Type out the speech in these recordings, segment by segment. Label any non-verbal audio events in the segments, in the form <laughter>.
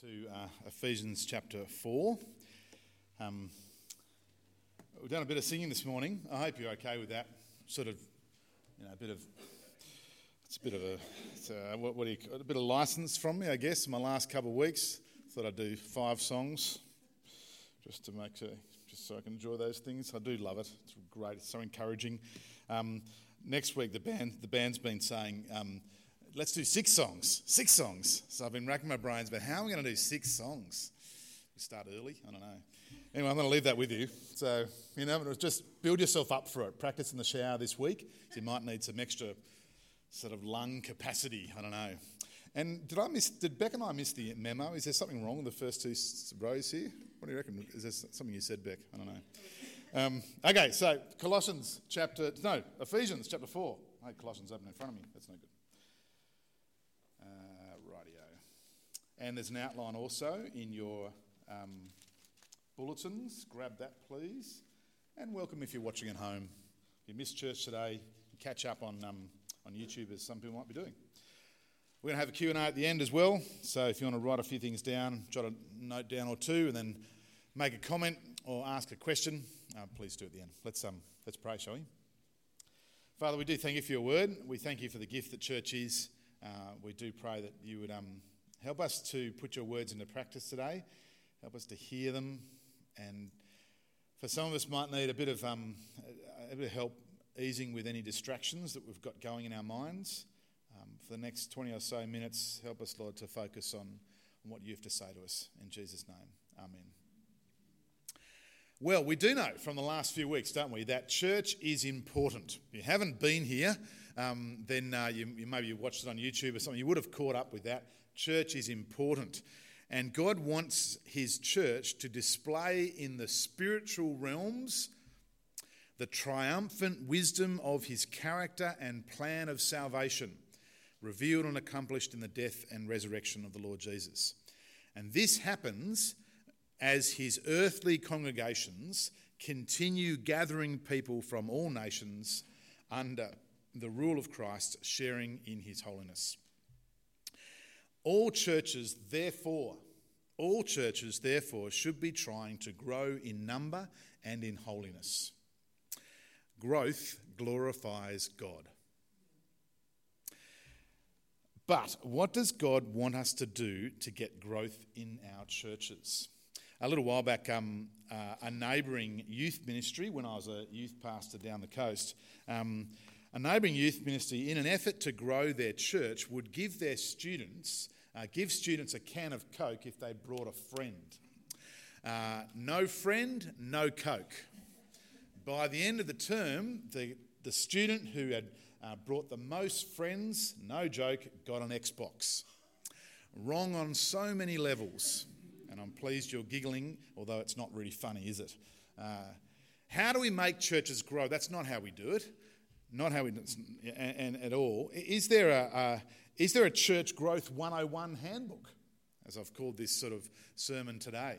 to uh, Ephesians chapter 4. Um, we've done a bit of singing this morning. I hope you're okay with that. Sort of, you know, a bit of, it's a bit of a, uh, what, what do you, a bit of license from me, I guess, in my last couple of weeks. Thought I'd do five songs just to make sure, just so I can enjoy those things. I do love it. It's great. It's so encouraging. Um, next week, the band, the band's been saying, um, let's do six songs. Six songs. So I've been racking my brains but how am I going to do six songs? We start early? I don't know. Anyway, I'm going to leave that with you. So, you know, just build yourself up for it. Practice in the shower this week. You might need some extra sort of lung capacity. I don't know. And did I miss, did Beck and I miss the memo? Is there something wrong with the first two rows here? What do you reckon? Is there something you said, Beck? I don't know. Um, okay, so Colossians chapter, no, Ephesians chapter 4. I had Colossians open in front of me. That's no good. And there's an outline also in your um, bulletins. Grab that, please. And welcome if you're watching at home. If you missed church today, catch up on, um, on YouTube as some people might be doing. We're going to have a Q&A at the end as well. So if you want to write a few things down, jot a note down or two, and then make a comment or ask a question, uh, please do at the end. Let's, um, let's pray, shall we? Father, we do thank you for your word. We thank you for the gift that church is. Uh, we do pray that you would um, Help us to put your words into practice today. Help us to hear them. And for some of us, might need a bit of, um, a bit of help easing with any distractions that we've got going in our minds. Um, for the next 20 or so minutes, help us, Lord, to focus on, on what you have to say to us. In Jesus' name, amen. Well, we do know from the last few weeks, don't we, that church is important. If you haven't been here, um, then uh, you, you, maybe you watched it on YouTube or something, you would have caught up with that. Church is important. And God wants His church to display in the spiritual realms the triumphant wisdom of His character and plan of salvation, revealed and accomplished in the death and resurrection of the Lord Jesus. And this happens as His earthly congregations continue gathering people from all nations under the rule of Christ, sharing in His holiness. All churches, therefore, all churches, therefore, should be trying to grow in number and in holiness. Growth glorifies God. But what does God want us to do to get growth in our churches? A little while back, um, uh, a neighbouring youth ministry, when I was a youth pastor down the coast, um, a neighbouring youth ministry, in an effort to grow their church, would give their students, uh, give students a can of Coke if they brought a friend. Uh, no friend, no Coke. By the end of the term, the, the student who had uh, brought the most friends, no joke, got an Xbox. Wrong on so many levels. And I'm pleased you're giggling, although it's not really funny, is it? Uh, how do we make churches grow? That's not how we do it not how we and, and at all. Is there a, a, is there a church growth 101 handbook, as I've called this sort of sermon today?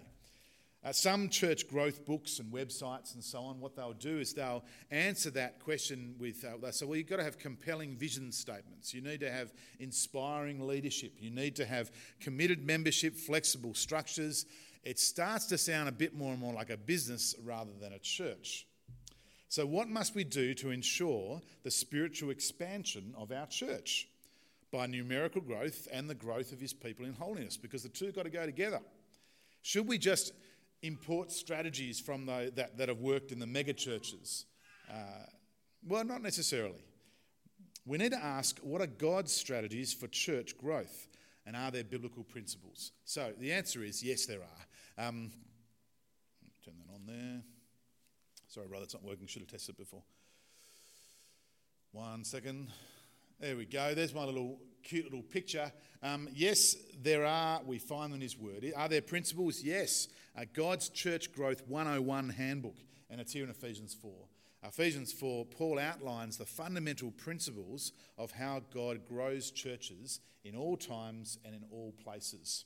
Uh, some church growth books and websites and so on, what they'll do is they'll answer that question with, uh, they say, well, you've got to have compelling vision statements. You need to have inspiring leadership. You need to have committed membership, flexible structures. It starts to sound a bit more and more like a business rather than a church. So, what must we do to ensure the spiritual expansion of our church? By numerical growth and the growth of his people in holiness, because the two got to go together. Should we just import strategies from the, that, that have worked in the mega churches? Uh, well, not necessarily. We need to ask what are God's strategies for church growth? And are there biblical principles? So the answer is yes, there are. Um, turn that on there. Sorry, brother, it's not working. Should have tested it before. One second. There we go. There's my little cute little picture. Um, yes, there are, we find them in His Word. Are there principles? Yes. Uh, God's Church Growth 101 Handbook, and it's here in Ephesians 4. Ephesians 4, Paul outlines the fundamental principles of how God grows churches in all times and in all places.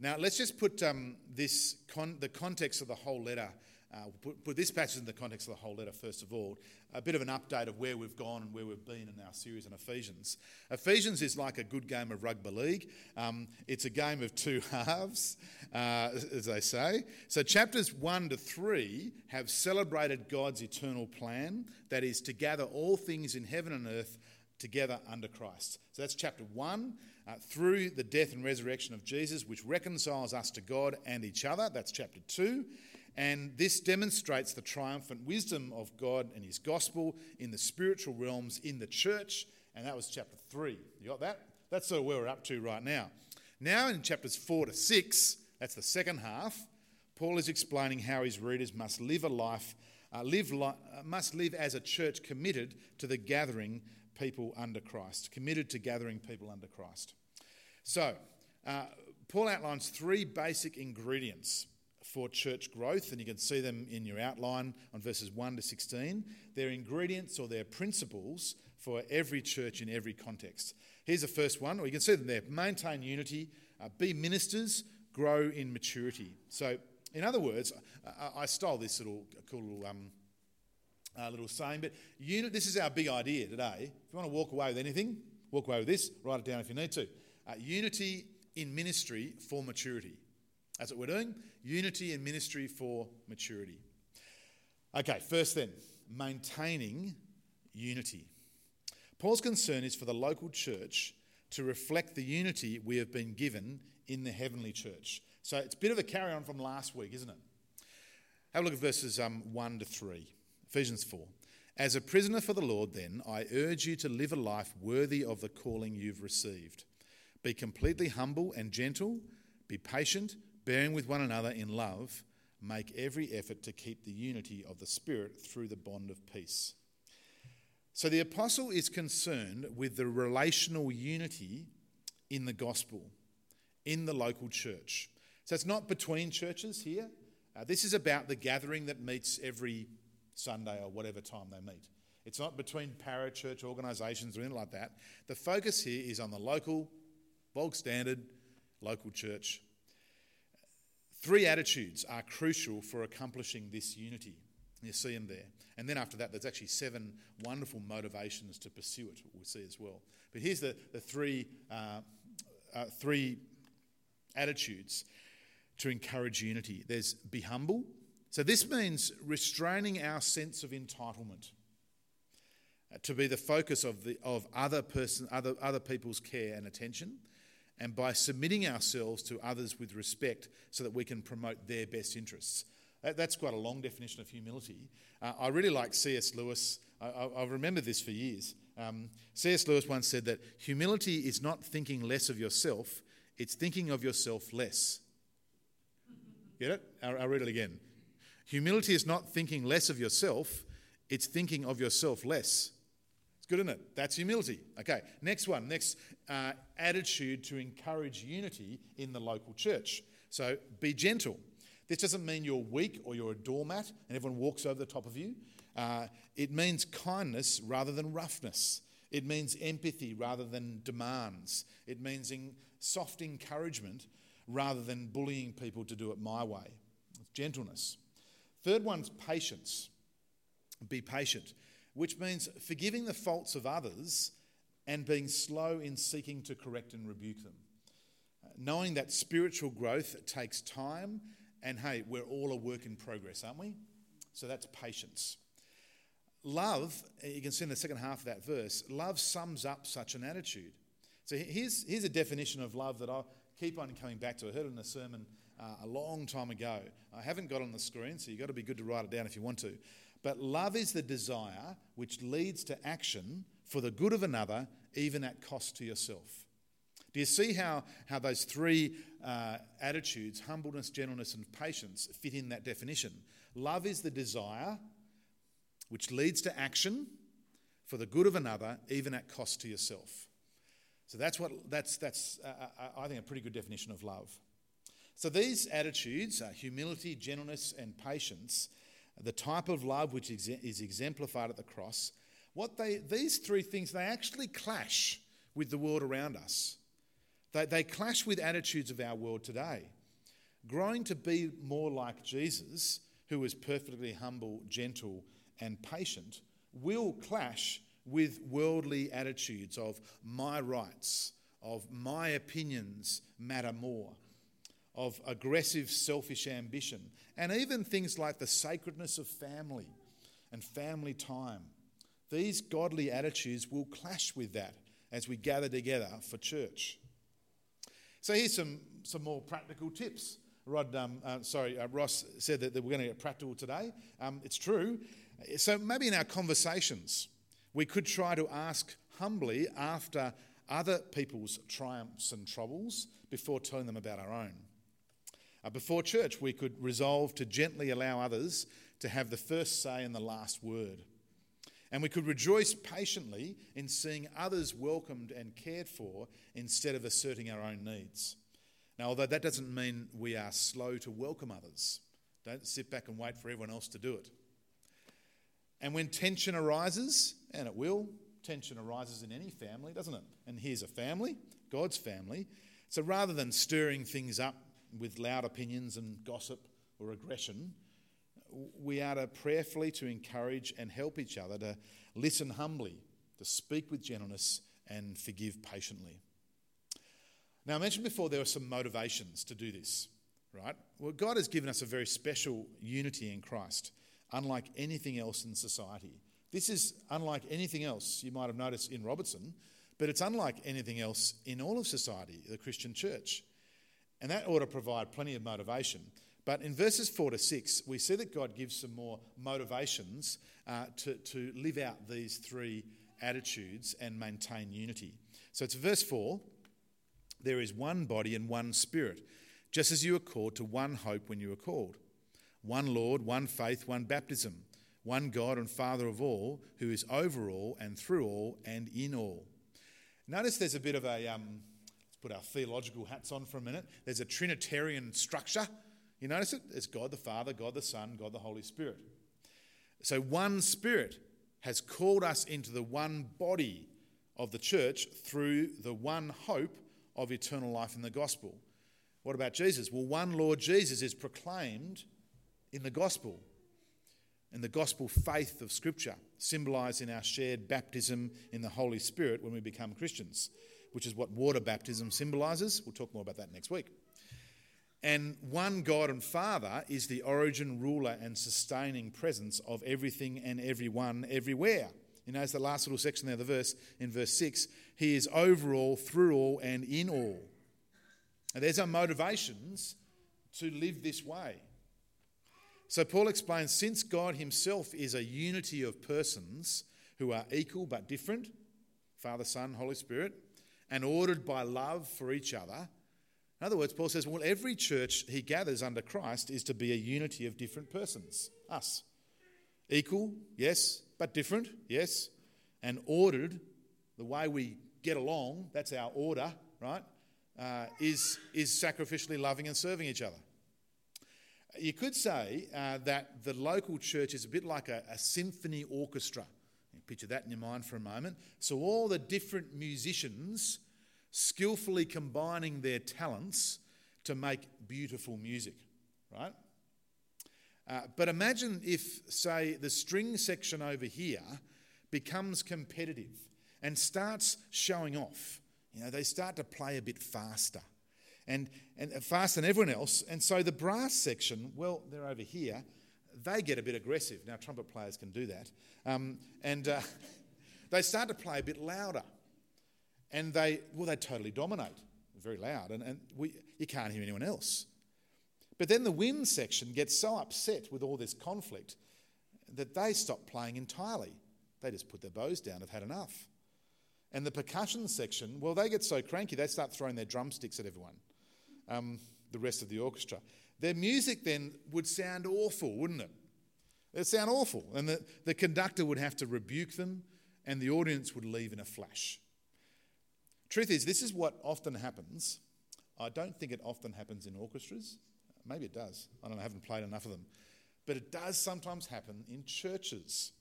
Now, let's just put um, this con- the context of the whole letter uh, we'll put, put, this passage in the context of the whole letter, first of all. A bit of an update of where we've gone and where we've been in our series on Ephesians. Ephesians is like a good game of rugby league, um, it's a game of two <laughs> halves, uh, as they say. So, chapters 1 to 3 have celebrated God's eternal plan that is to gather all things in heaven and earth together under Christ. So, that's chapter 1. Uh, through the death and resurrection of Jesus, which reconciles us to God and each other. That's chapter 2. And this demonstrates the triumphant wisdom of God and his gospel in the spiritual realms in the church. And that was chapter 3. You got that? That's sort of where we're up to right now. Now, in chapters 4 to 6, that's the second half, Paul is explaining how his readers must live a life, uh, live li- uh, must live as a church committed to the gathering people under Christ, committed to gathering people under Christ. So, uh, Paul outlines three basic ingredients for church growth, and you can see them in your outline on verses 1 to 16. They're ingredients or they're principles for every church in every context. Here's the first one, or you can see them there maintain unity, uh, be ministers, grow in maturity. So, in other words, I, I stole this little cool little, um, uh, little saying, but unit, this is our big idea today. If you want to walk away with anything, walk away with this, write it down if you need to. Uh, unity in ministry for maturity. That's what we're doing. Unity and ministry for maturity. Okay, first then, maintaining unity. Paul's concern is for the local church to reflect the unity we have been given in the heavenly church. So it's a bit of a carry on from last week, isn't it? Have a look at verses um, 1 to 3. Ephesians 4. As a prisoner for the Lord, then, I urge you to live a life worthy of the calling you've received. Be completely humble and gentle, be patient bearing with one another in love, make every effort to keep the unity of the Spirit through the bond of peace. So the apostle is concerned with the relational unity in the gospel, in the local church. So it's not between churches here. Uh, this is about the gathering that meets every Sunday or whatever time they meet. It's not between parachurch organisations or anything like that. The focus here is on the local, bog standard, local church Three attitudes are crucial for accomplishing this unity. You see them there. And then after that, there's actually seven wonderful motivations to pursue it, we see as well. But here's the, the three, uh, uh, three attitudes to encourage unity there's be humble. So this means restraining our sense of entitlement uh, to be the focus of, the, of other, person, other, other people's care and attention and by submitting ourselves to others with respect so that we can promote their best interests. That's quite a long definition of humility. Uh, I really like C.S. Lewis. I, I, remember this for years. Um, C.S. Lewis once said that humility is not thinking less of yourself, it's thinking of yourself less. Get it? I'll, I'll read it again. Humility is not thinking less of yourself, it's thinking of yourself less. It's good, isn't it? That's humility. Okay, next one. Next uh, attitude to encourage unity in the local church. So be gentle. This doesn't mean you're weak or you're a doormat and everyone walks over the top of you. Uh, it means kindness rather than roughness. It means empathy rather than demands. It means soft encouragement rather than bullying people to do it my way. It's Gentleness. Third one's patience. Be patient which means forgiving the faults of others and being slow in seeking to correct and rebuke them. Uh, knowing that spiritual growth takes time, and hey, we're all a work in progress, aren't we? So that's patience. Love, uh, you can see in the second half of that verse, love sums up such an attitude. So here's, here's a definition of love that I keep on coming back to. I heard it in a sermon uh, a long time ago. I haven't got on the screen, so you've got to be good to write it down if you want to. But love is the desire which leads to action for the good of another, even at cost to yourself. Do you see how, how those three uh, attitudes, humbleness, gentleness, and patience, fit in that definition? Love is the desire which leads to action for the good of another, even at cost to yourself. So that's what that's that's uh, uh I think a pretty good definition of love. So these attitudes, uh, humility, gentleness, and patience, the type of love which is exemplified at the cross, what they, these three things, they actually clash with the world around us. They, they clash with attitudes of our world today. Growing to be more like Jesus who is perfectly humble, gentle, and patient, will clash with worldly attitudes of my rights, of my opinions matter more, of aggressive, selfish ambition, and even things like the sacredness of family and family time. These godly attitudes will clash with that as we gather together for church. So here's some, some more practical tips. Rod, um, uh, sorry, uh, Ross said that, that, we're going to get practical today. Um, it's true. So maybe in our conversations, we could try to ask humbly after other people's triumphs and troubles before telling them about our own. Uh, before church, we could resolve to gently allow others to have the first say and the last word. And we could rejoice patiently in seeing others welcomed and cared for instead of asserting our own needs. Now, although that doesn't mean we are slow to welcome others, don't sit back and wait for everyone else to do it. And when tension arises, and it will, tension arises in any family, doesn't it? And here's a family, God's family. So rather than stirring things up with loud opinions and gossip or aggression, we are to prayerfully to encourage and help each other to listen humbly, to speak with gentleness, and forgive patiently. Now, I mentioned before there are some motivations to do this, right? Well, God has given us a very special unity in Christ, unlike anything else in society. This is unlike anything else you might have noticed in Robertson, but it's unlike anything else in all of society, the Christian church. And that ought to provide plenty of motivation. But in verses 4 to 6, we see that God gives some more motivations uh, to, to live out these three attitudes and maintain unity. So it's verse 4 there is one body and one spirit, just as you were called to one hope when you were called. One Lord, one faith, one baptism, one God and Father of all, who is over all and through all and in all. Notice there's a bit of a, um, put our theological hats on for a minute. There's a Trinitarian structure you notice it? It's God the Father, God the Son, God the Holy Spirit. So one Spirit has called us into the one body of the church through the one hope of eternal life in the gospel. What about Jesus? Well, one Lord Jesus is proclaimed in the gospel, in the gospel faith of Scripture, symbolized in our shared baptism in the Holy Spirit when we become Christians, which is what water baptism symbolizes. We'll talk more about that next week. And one God and Father is the origin, ruler, and sustaining presence of everything and everyone everywhere. You know, it's the last little section there the verse, in verse 6. He is over all, through all, and in all. And there's our motivations to live this way. So Paul explains since God himself is a unity of persons who are equal but different Father, Son, Holy Spirit and ordered by love for each other in other words, Paul says, well, every church he gathers under Christ is to be a unity of different persons, us. Equal, yes, but different, yes. And ordered, the way we get along, that's our order, right? Uh, is, is sacrificially loving and serving each other. You could say uh, that the local church is a bit like a, a symphony orchestra. Picture that in your mind for a moment. So, all the different musicians skillfully combining their talents to make beautiful music, right? Uh, but imagine if, say, the string section over here becomes competitive and starts showing off. You know, they start to play a bit faster and, and faster than everyone else. And so the brass section, well, they're over here, they get a bit aggressive. Now, trumpet players can do that. Um, and uh, <laughs> they start to play a bit louder and they, well, they totally dominate, very loud, and, and we, you can't hear anyone else. But then the wind section gets so upset with all this conflict that they stop playing entirely. They just put their bows down, have had enough. And the percussion section, well, they get so cranky they start throwing their drumsticks at everyone, um, the rest of the orchestra. Their music then would sound awful, wouldn't it? It'd sound awful. And the, the conductor would have to rebuke them, and the audience would leave in a flash. Truth is, this is what often happens. I don't think it often happens in orchestras. Maybe it does. I don't know, I haven't played enough of them. But it does sometimes happen in churches.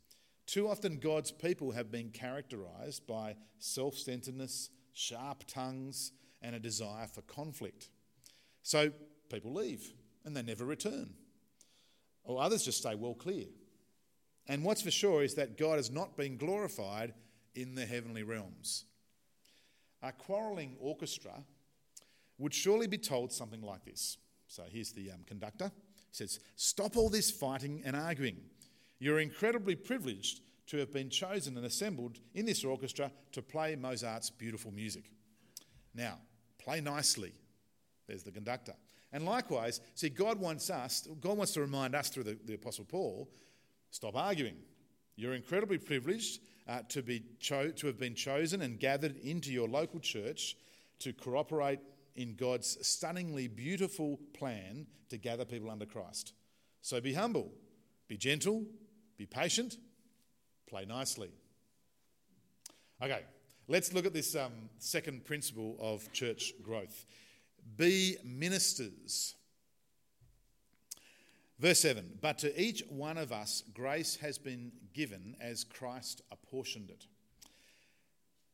Too often, God's people have been characterized by self centeredness, sharp tongues, and a desire for conflict. So people leave and they never return. or others just stay well clear. And what's for sure is that God has not been glorified in the heavenly realms. A quarrelling orchestra would surely be told something like this. So here's the um, conductor. He says, Stop all this fighting and arguing. You're incredibly privileged to have been chosen and assembled in this orchestra to play Mozart's beautiful music. Now, play nicely. There's the conductor. And likewise, see, God wants us, God wants to remind us through the, the Apostle Paul stop arguing. You're incredibly privileged uh, to, be cho- to have been chosen and gathered into your local church to cooperate in God's stunningly beautiful plan to gather people under Christ. So be humble, be gentle, be patient, play nicely. Okay, let's look at this um, second principle of church growth be ministers. Verse 7 But to each one of us grace has been given as Christ apportioned it.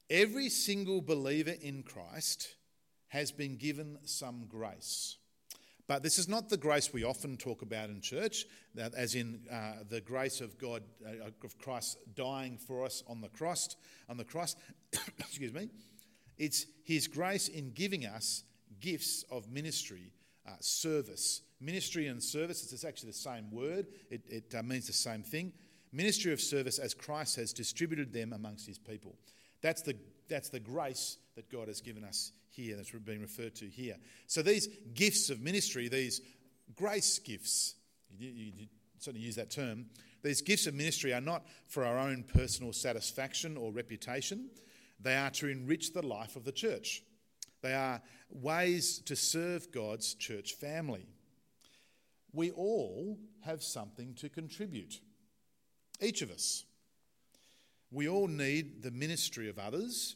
Every single believer in Christ has been given some grace. But this is not the grace we often talk about in church, as in uh, the grace of God, uh, of Christ dying for us on the cross. On the cross, <coughs> excuse me. It's His grace in giving us gifts of ministry, uh, service. Ministry and service, it's actually the same word, it, it uh, means the same thing. Ministry of service as Christ has distributed them amongst his people. That's the, that's the grace that God has given us here, that's being referred to here. So these gifts of ministry, these grace gifts, you, you, you certainly use that term, these gifts of ministry are not for our own personal satisfaction or reputation, they are to enrich the life of the church. They are ways to serve God's church family. We all have something to contribute, each of us. We all need the ministry of others,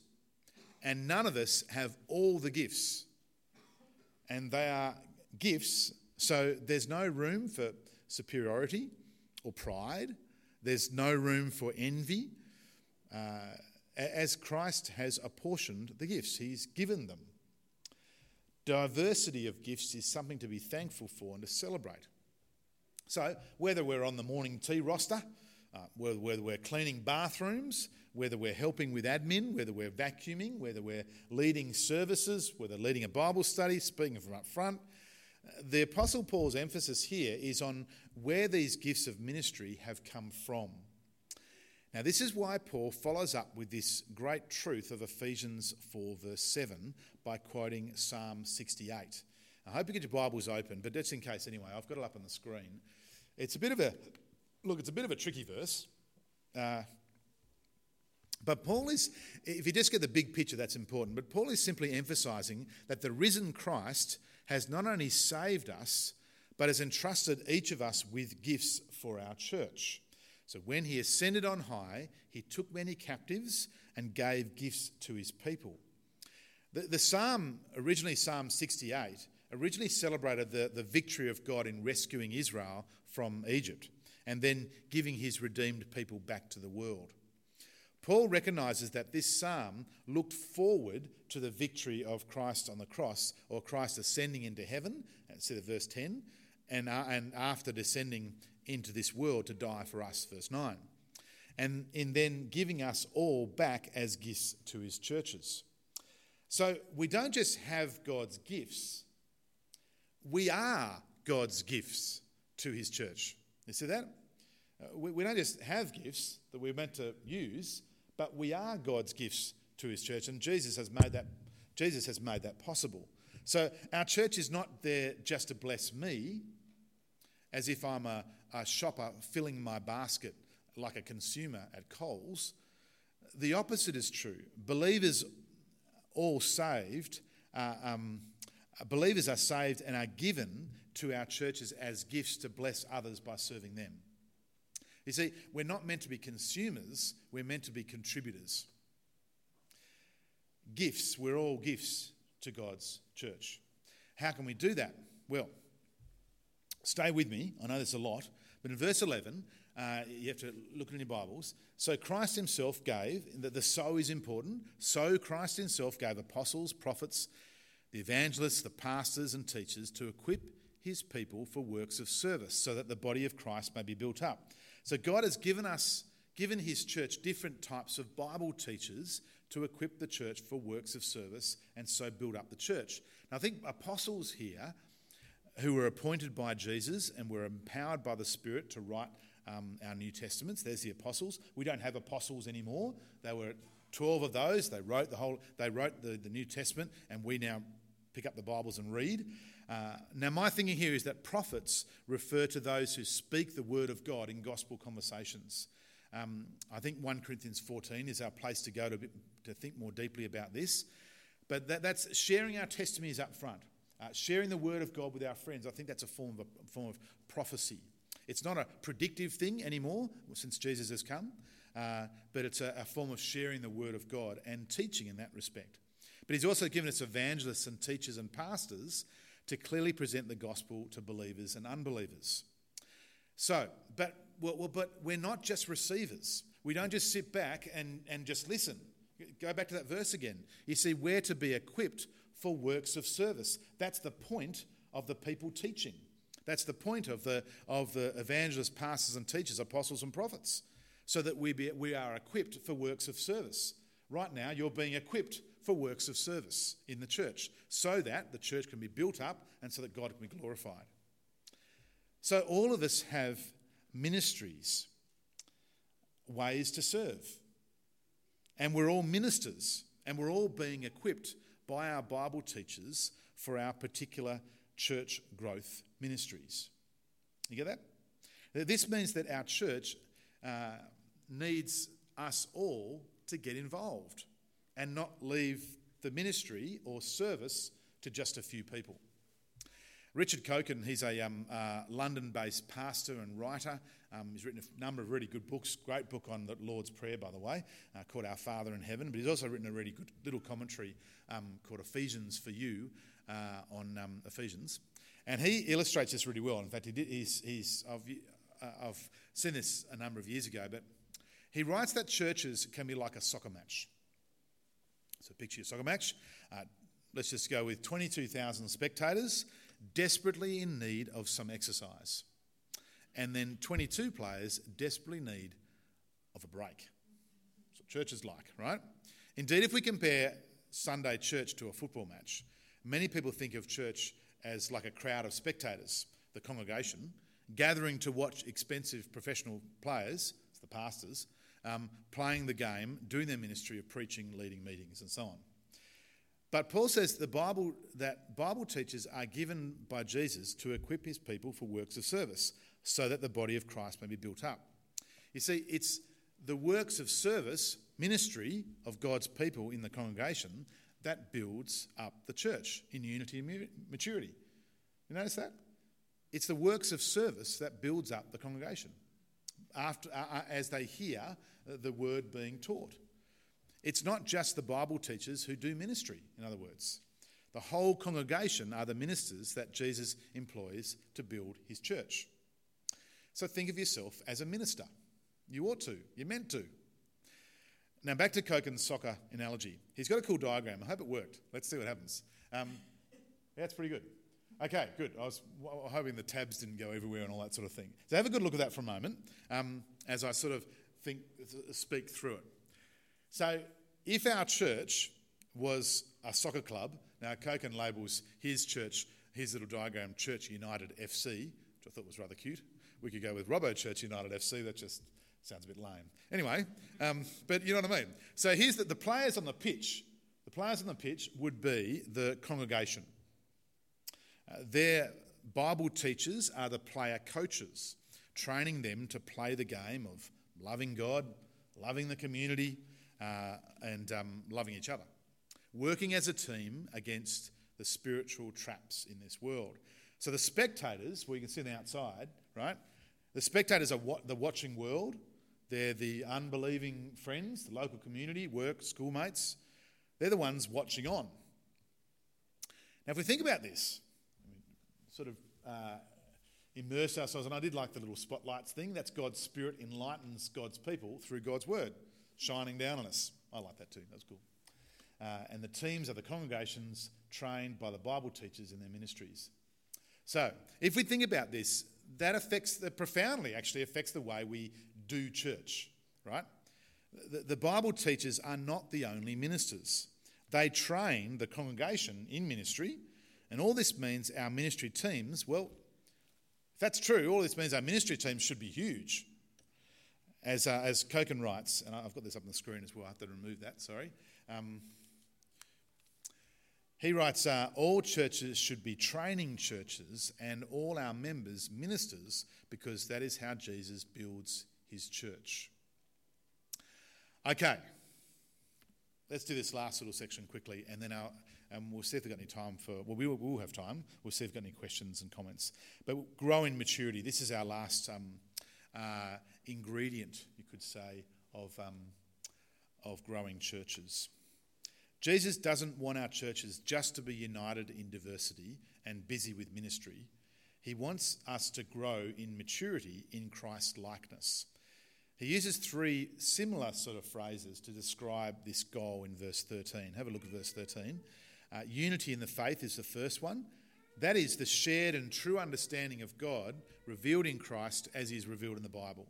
and none of us have all the gifts. And they are gifts, so there's no room for superiority or pride, there's no room for envy. Uh, as Christ has apportioned the gifts, He's given them. Diversity of gifts is something to be thankful for and to celebrate. So, whether we're on the morning tea roster, uh, whether, whether we're cleaning bathrooms, whether we're helping with admin, whether we're vacuuming, whether we're leading services, whether leading a Bible study, speaking from up front, uh, the Apostle Paul's emphasis here is on where these gifts of ministry have come from. Now, this is why Paul follows up with this great truth of Ephesians 4, verse 7, by quoting Psalm 68. I hope you get your Bibles open, but just in case anyway, I've got it up on the screen. It's a bit of a look, it's a bit of a tricky verse. Uh, but Paul is, if you just get the big picture, that's important. But Paul is simply emphasizing that the risen Christ has not only saved us, but has entrusted each of us with gifts for our church. So when he ascended on high, he took many captives and gave gifts to his people. The, the psalm, originally Psalm 68, originally celebrated the, the victory of God in rescuing Israel from Egypt and then giving his redeemed people back to the world. Paul recognizes that this psalm looked forward to the victory of Christ on the cross, or Christ ascending into heaven, see the verse 10, and, uh, and after descending into this world to die for us, verse 9. And in then giving us all back as gifts to his churches. So we don't just have God's gifts, we are God's gifts to his church. You see that? Uh, we, we don't just have gifts that we're meant to use, but we are God's gifts to his church, and Jesus has made that, Jesus has made that possible. So our church is not there just to bless me, as if I'm a, a shopper filling my basket like a consumer at Coles. The opposite is true. Believers, all saved, uh, um, believers are saved and are given to our churches as gifts to bless others by serving them. You see, we're not meant to be consumers, we're meant to be contributors. Gifts, we're all gifts to God's church. How can we do that? Well, Stay with me. I know there's a lot. But in verse 11, uh, you have to look in your Bibles. So Christ himself gave, that the so is important. So Christ himself gave apostles, prophets, the evangelists, the pastors, and teachers to equip his people for works of service, so that the body of Christ may be built up. So God has given us, given his church different types of Bible teachers to equip the church for works of service and so build up the church. Now, I think apostles here who were appointed by Jesus and were empowered by the Spirit to write um, our New Testaments. There's the apostles. We don't have apostles anymore. They were 12 of those. They wrote the whole. They wrote the, the New Testament, and we now pick up the Bibles and read. Uh, now, my thinking here is that prophets refer to those who speak the word of God in gospel conversations. Um, I think 1 Corinthians 14 is our place to go to, to think more deeply about this. But that, that's sharing our testimonies up front, uh, sharing the word of God with our friends. I think that's a form of, a form of prophecy. It's not a predictive thing anymore since Jesus has come, uh, but it's a, a form of sharing the word of God and teaching in that respect. But he's also given us evangelists and teachers and pastors to clearly present the gospel to believers and unbelievers. So, but, well, but we're not just receivers. We don't just sit back and, and just listen. Go back to that verse again. You see, we're to be equipped for works of service. That's the point of the people teaching. That's the point of the, of the evangelists, pastors, and teachers, apostles, and prophets, so that we, be, we are equipped for works of service. Right now, you're being equipped for works of service in the church so that the church can be built up and so that God can be glorified. So, all of us have ministries, ways to serve. And we're all ministers and we're all being equipped by our Bible teachers for our particular church growth ministries. You get that? This means that our church uh, needs us all to get involved and not leave the ministry or service to just a few people. Richard Coekin, he's a um, uh, London based pastor and writer. Um, he's written a number of really good books. Great book on the Lord's Prayer, by the way, uh, called Our Father in Heaven. But he's also written a really good little commentary um, called Ephesians for You uh, on um, Ephesians. And he illustrates this really well. In fact, he did, he's, he's, I've, uh, I've seen this a number of years ago, but he writes that churches can be like a soccer match. So picture your soccer match. Uh, let's just go with 22,000 spectators desperately in need of some exercise. And then 22 players desperately need of a break. Church is like, right? Indeed, if we compare Sunday church to a football match, many people think of church as like a crowd of spectators, the congregation, gathering to watch expensive professional players, the pastors, um, playing the game, doing their ministry of preaching, leading meetings, and so on. But Paul says the Bible that Bible teachers are given by Jesus to equip his people for works of service, so that the body of Christ may be built up. You see, it's the works of service, ministry of God's people in the congregation that builds up the church in unity and maturity. You notice that? It's the works of service that builds up the congregation after, uh, as they hear the word being taught. It's not just the Bible teachers who do ministry, in other words. The whole congregation are the ministers that Jesus employs to build his church. So think of yourself as a minister. You ought to, you're meant to. Now, back to Coekin's soccer analogy. He's got a cool diagram. I hope it worked. Let's see what happens. Um, that's pretty good. Okay, good. I was hoping the tabs didn't go everywhere and all that sort of thing. So have a good look at that for a moment um, as I sort of think, speak through it. So, if our church was a soccer club, now Coekin labels his church, his little diagram, Church United FC, which I thought was rather cute. We could go with Robbo Church United FC, that just sounds a bit lame. Anyway, um, but you know what I mean. So here's the, the players on the pitch. The players on the pitch would be the congregation. Uh, their Bible teachers are the player coaches, training them to play the game of loving God, loving the community, uh, and um, loving each other. Working as a team against the spiritual traps in this world. So the spectators, well, you can see the outside, right? The spectators are what the watching world. They're the unbelieving friends, the local community, work, schoolmates. They're the ones watching on. Now, if we think about this, sort of uh, immerse ourselves. And I did like the little spotlights thing. That's God's Spirit enlightens God's people through God's Word, shining down on us. I like that too. That's cool. Uh, and the teams are the congregations trained by the Bible teachers in their ministries. So, if we think about this, that affects, the, profoundly actually affects the way we do church, right? The, the Bible teachers are not the only ministers. They train the congregation in ministry, and all this means our ministry teams, well, if that's true, all this means our ministry teams should be huge. As, uh, as Coekin writes, and I've got this up on the screen as well, I have to remove that, sorry. Um, he writes, uh, All churches should be training churches and all our members ministers because that is how Jesus builds his church. Okay, let's do this last little section quickly and then our, and we'll see if we've got any time for, well, we will, we'll have time. We'll see if we've got any questions and comments. But grow in maturity. This is our last um, uh, ingredient, you could say, of, um, of growing churches. Jesus doesn't want our churches just to be united in diversity and busy with ministry. He wants us to grow in maturity in Christ likeness. He uses three similar sort of phrases to describe this goal in verse 13. Have a look at verse 13. Uh, unity in the faith is the first one. That is the shared and true understanding of God revealed in Christ as he is revealed in the Bible.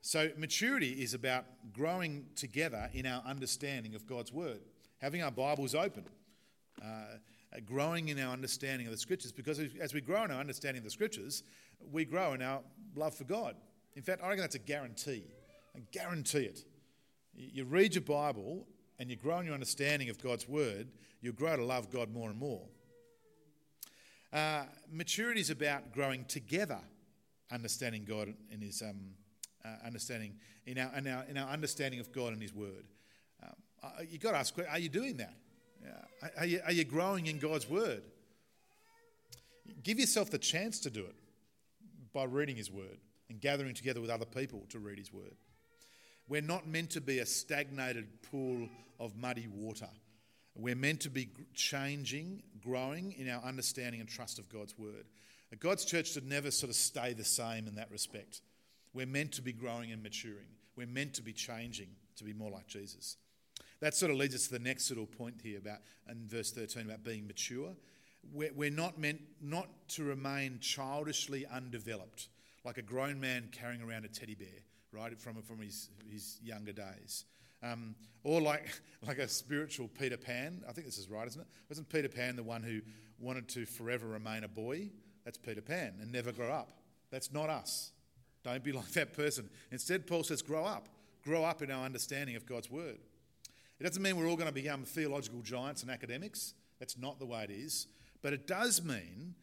So, maturity is about growing together in our understanding of God's word having our Bibles open, uh, growing in our understanding of the Scriptures, because as we grow in our understanding of the Scriptures, we grow in our love for God. In fact, I reckon that's a guarantee. I guarantee it. You read your Bible and you grow in your understanding of God's Word, you'll grow to love God more and more. Uh, maturity is about growing together, understanding God in His um, uh, understanding in our, in our in our understanding of God and His Word. Uh, you've got to ask, are you doing that? Are you, are you growing in God's Word? Give yourself the chance to do it by reading His Word and gathering together with other people to read His Word. We're not meant to be a stagnated pool of muddy water. We're meant to be changing, growing in our understanding and trust of God's Word. God's church should never sort of stay the same in that respect. We're meant to be growing and maturing. We're meant to be changing to be more like Jesus. That sort of leads us to the next little point here about in verse 13 about being mature. We're, we're not meant not to remain childishly undeveloped, like a grown man carrying around a teddy bear, right, from, from his, his younger days. Um, or like, <laughs> like a spiritual Peter Pan. I think this is right, isn't it? Wasn't Peter Pan the one who wanted to forever remain a boy? That's Peter Pan and never grow up. That's not us. Don't be <laughs> like that person. Instead, Paul says, grow up. Grow up in our understanding of God's word. It doesn't mean we're all going to become theological giants and academics. That's not the way it is. But it does mean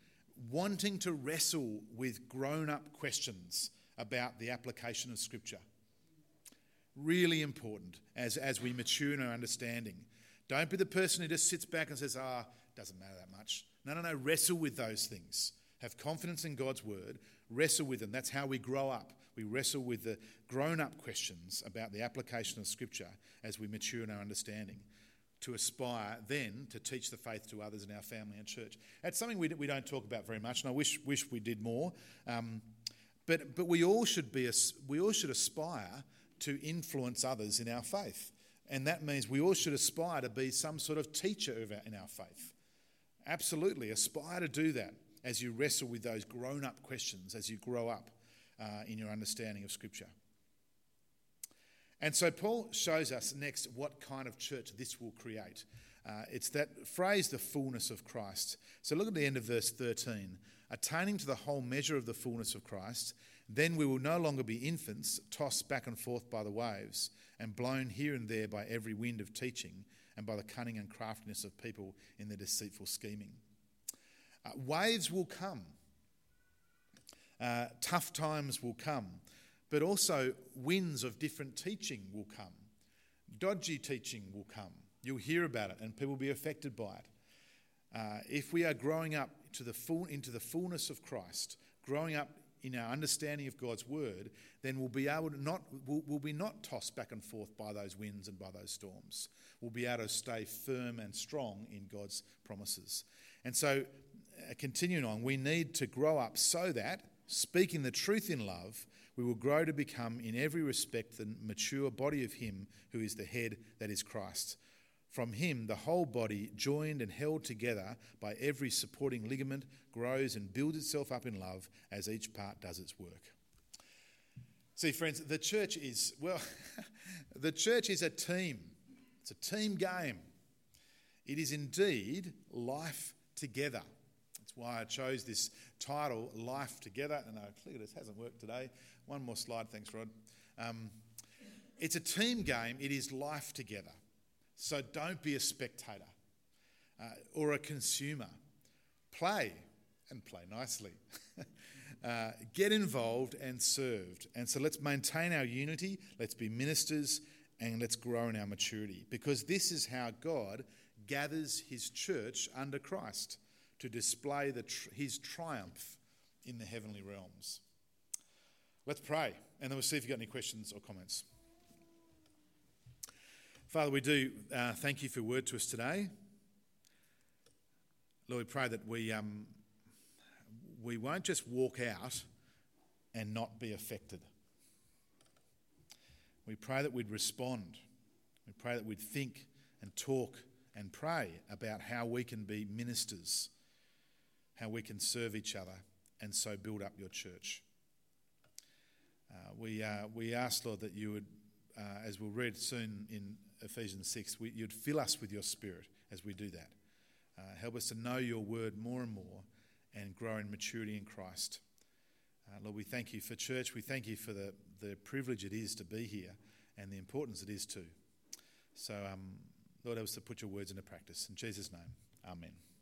wanting to wrestle with grown up questions about the application of Scripture. Really important as, as we mature in our understanding. Don't be the person who just sits back and says, ah, doesn't matter that much. No, no, no. Wrestle with those things. Have confidence in God's word. Wrestle with them. That's how we grow up. We wrestle with the grown up questions about the application of Scripture as we mature in our understanding to aspire then to teach the faith to others in our family and church. That's something we, we don't talk about very much, and I wish, wish we did more. Um, but, but we, all should be, we all should aspire to influence others in our faith. And that means we all should aspire to be some sort of teacher in our faith. Absolutely, aspire to do that as you wrestle with those grown up questions, as you grow up uh, in your understanding of Scripture. And so Paul shows us next what kind of church this will create. Uh, it's that phrase, the fullness of Christ. So look at the end of verse 13. Attaining to the whole measure of the fullness of Christ, then we will no longer be infants, tossed back and forth by the waves, and blown here and there by every wind of teaching, and by the cunning and craftiness of people in their deceitful scheming. Uh, waves will come. Uh, tough times will come, but also winds of different teaching will come. Dodgy teaching will come. You'll hear about it, and people will be affected by it. Uh, if we are growing up to the full, into the fullness of Christ, growing up in our understanding of God's word, then we'll be able to not we'll, we'll, be not tossed back and forth by those winds and by those storms. We'll be able to stay firm and strong in God's promises. And so, Uh, continuing on, we need to grow up so that speaking the truth in love, we will grow to become, in every respect, the mature body of Him who is the head, that is Christ. From him, the whole body, joined and held together by every supporting ligament, grows and builds itself up in love as each part does its work. See, friends, the church is, well, <laughs> the church is a team. It's a team game. It is indeed life together. Why I chose this title, Life Together. And I clearly this hasn't worked today. One more slide, thanks, Rod. Um, it's a team game, it is life together. So don't be a spectator uh, or a consumer. Play and play nicely. <laughs> uh, get involved and served. And so let's maintain our unity, let's be ministers, and let's grow in our maturity because this is how God gathers his church under Christ to display the his triumph in the heavenly realms. Let's pray, and then we'll see if you've got any questions or comments. Father, we do uh, thank you for your word to us today. Lord, we pray that we, um, we won't just walk out and not be affected. We pray that we'd respond. We pray that we'd think and talk and pray about how we can be ministers, how we can serve each other, and so build up your church. Uh, we, uh, we ask, Lord, that you would, uh, as we'll read soon in Ephesians 6, we, you'd fill us with your spirit as we do that. Uh, help us to know your word more and more and grow in maturity in Christ. Uh, Lord, we thank you for church. We thank you for the, the privilege it is to be here and the importance it is too. So, um, Lord, help us to put your words into practice. In Jesus' name, amen.